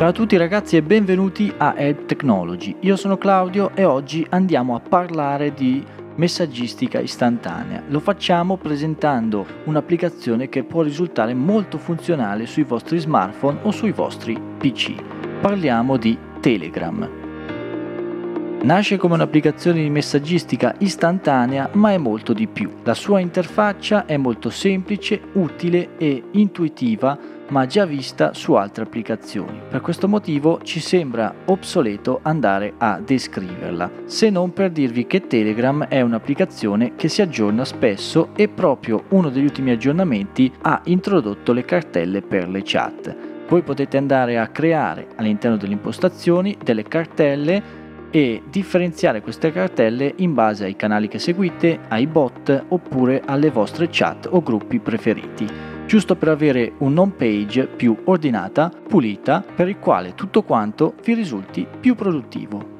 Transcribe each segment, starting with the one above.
Ciao a tutti ragazzi e benvenuti a Help Technology. Io sono Claudio e oggi andiamo a parlare di messaggistica istantanea. Lo facciamo presentando un'applicazione che può risultare molto funzionale sui vostri smartphone o sui vostri PC. Parliamo di Telegram. Nasce come un'applicazione di messaggistica istantanea, ma è molto di più. La sua interfaccia è molto semplice, utile e intuitiva, ma già vista su altre applicazioni. Per questo motivo ci sembra obsoleto andare a descriverla, se non per dirvi che Telegram è un'applicazione che si aggiorna spesso e proprio uno degli ultimi aggiornamenti ha introdotto le cartelle per le chat. Voi potete andare a creare all'interno delle impostazioni delle cartelle e differenziare queste cartelle in base ai canali che seguite, ai bot oppure alle vostre chat o gruppi preferiti, giusto per avere un home page più ordinata, pulita, per il quale tutto quanto vi risulti più produttivo.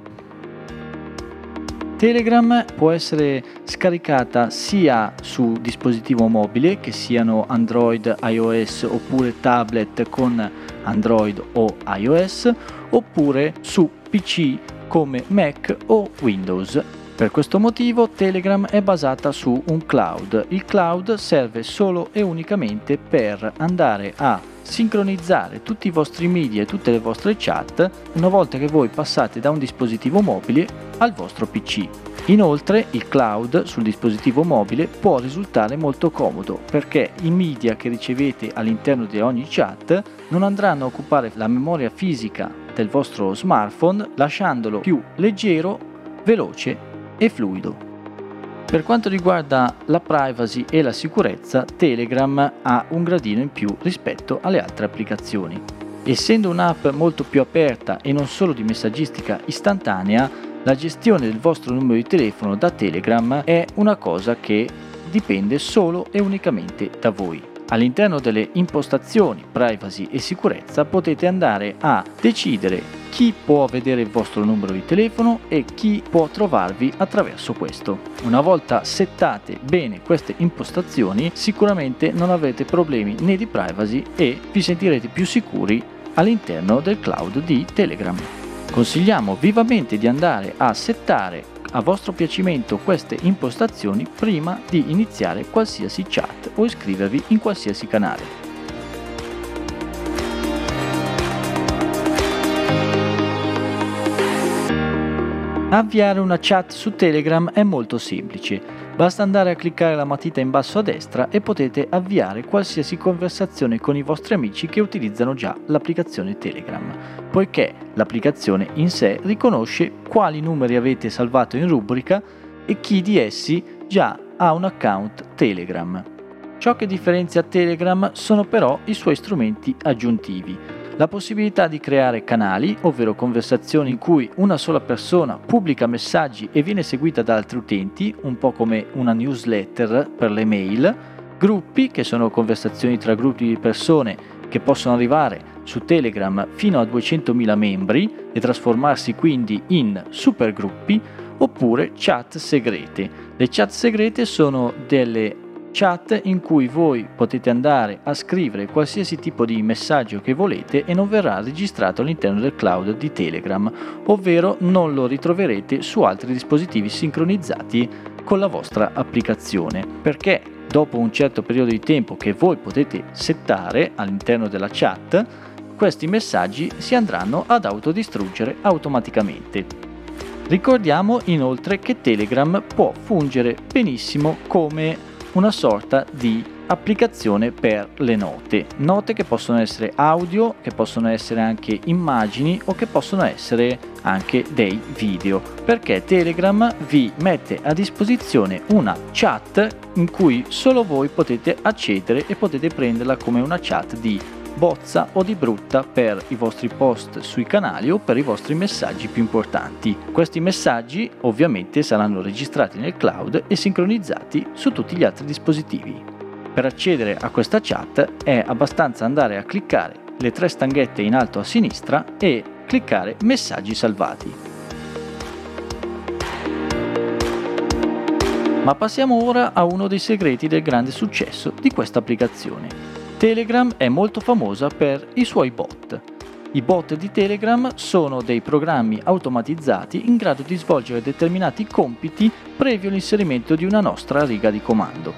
Telegram può essere scaricata sia su dispositivo mobile, che siano Android, iOS oppure tablet con Android o iOS, oppure su PC come Mac o Windows. Per questo motivo Telegram è basata su un cloud. Il cloud serve solo e unicamente per andare a sincronizzare tutti i vostri media e tutte le vostre chat una volta che voi passate da un dispositivo mobile al vostro PC. Inoltre il cloud sul dispositivo mobile può risultare molto comodo perché i media che ricevete all'interno di ogni chat non andranno a occupare la memoria fisica del vostro smartphone lasciandolo più leggero, veloce e fluido. Per quanto riguarda la privacy e la sicurezza, Telegram ha un gradino in più rispetto alle altre applicazioni. Essendo un'app molto più aperta e non solo di messaggistica istantanea, la gestione del vostro numero di telefono da Telegram è una cosa che dipende solo e unicamente da voi. All'interno delle impostazioni privacy e sicurezza potete andare a decidere chi può vedere il vostro numero di telefono e chi può trovarvi attraverso questo. Una volta settate bene queste impostazioni sicuramente non avrete problemi né di privacy e vi sentirete più sicuri all'interno del cloud di Telegram. Consigliamo vivamente di andare a settare a vostro piacimento queste impostazioni prima di iniziare qualsiasi chat o iscrivervi in qualsiasi canale. Avviare una chat su Telegram è molto semplice, basta andare a cliccare la matita in basso a destra e potete avviare qualsiasi conversazione con i vostri amici che utilizzano già l'applicazione Telegram, poiché l'applicazione in sé riconosce quali numeri avete salvato in rubrica e chi di essi già ha un account Telegram. Ciò che differenzia Telegram sono però i suoi strumenti aggiuntivi la possibilità di creare canali, ovvero conversazioni in cui una sola persona pubblica messaggi e viene seguita da altri utenti, un po' come una newsletter per le mail, gruppi, che sono conversazioni tra gruppi di persone che possono arrivare su Telegram fino a 200.000 membri e trasformarsi quindi in supergruppi, oppure chat segrete. Le chat segrete sono delle chat in cui voi potete andare a scrivere qualsiasi tipo di messaggio che volete e non verrà registrato all'interno del cloud di Telegram, ovvero non lo ritroverete su altri dispositivi sincronizzati con la vostra applicazione, perché dopo un certo periodo di tempo che voi potete settare all'interno della chat, questi messaggi si andranno ad autodistruggere automaticamente. Ricordiamo inoltre che Telegram può fungere benissimo come una sorta di applicazione per le note. Note che possono essere audio, che possono essere anche immagini o che possono essere anche dei video, perché Telegram vi mette a disposizione una chat in cui solo voi potete accedere e potete prenderla come una chat di bozza o di brutta per i vostri post sui canali o per i vostri messaggi più importanti. Questi messaggi ovviamente saranno registrati nel cloud e sincronizzati su tutti gli altri dispositivi. Per accedere a questa chat è abbastanza andare a cliccare le tre stanghette in alto a sinistra e cliccare messaggi salvati. Ma passiamo ora a uno dei segreti del grande successo di questa applicazione Telegram è molto famosa per i suoi bot. I bot di Telegram sono dei programmi automatizzati in grado di svolgere determinati compiti previo l'inserimento di una nostra riga di comando.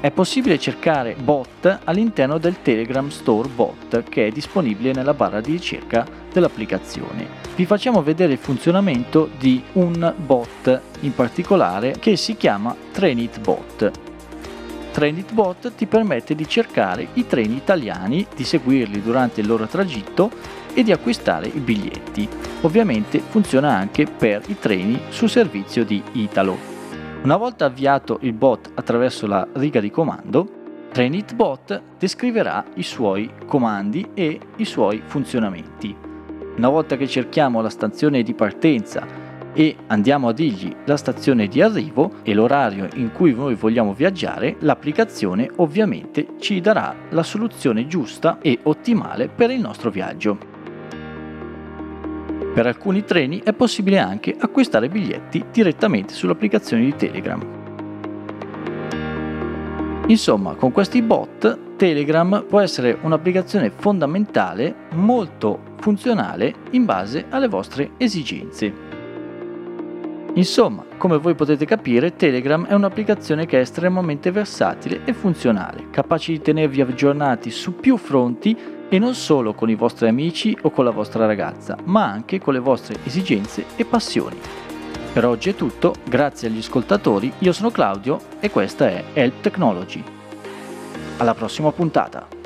È possibile cercare bot all'interno del Telegram Store Bot che è disponibile nella barra di ricerca dell'applicazione. Vi facciamo vedere il funzionamento di un bot in particolare che si chiama TrainItBot. TrainItBot ti permette di cercare i treni italiani, di seguirli durante il loro tragitto e di acquistare i biglietti. Ovviamente funziona anche per i treni sul servizio di Italo. Una volta avviato il bot attraverso la riga di comando, TrainItBot descriverà i suoi comandi e i suoi funzionamenti. Una volta che cerchiamo la stazione di partenza e andiamo a dirgli la stazione di arrivo e l'orario in cui noi vogliamo viaggiare, l'applicazione ovviamente ci darà la soluzione giusta e ottimale per il nostro viaggio. Per alcuni treni è possibile anche acquistare biglietti direttamente sull'applicazione di Telegram. Insomma, con questi bot Telegram può essere un'applicazione fondamentale, molto funzionale in base alle vostre esigenze. Insomma, come voi potete capire, Telegram è un'applicazione che è estremamente versatile e funzionale, capace di tenervi aggiornati su più fronti e non solo con i vostri amici o con la vostra ragazza, ma anche con le vostre esigenze e passioni. Per oggi è tutto, grazie agli ascoltatori, io sono Claudio e questa è Help Technology. Alla prossima puntata!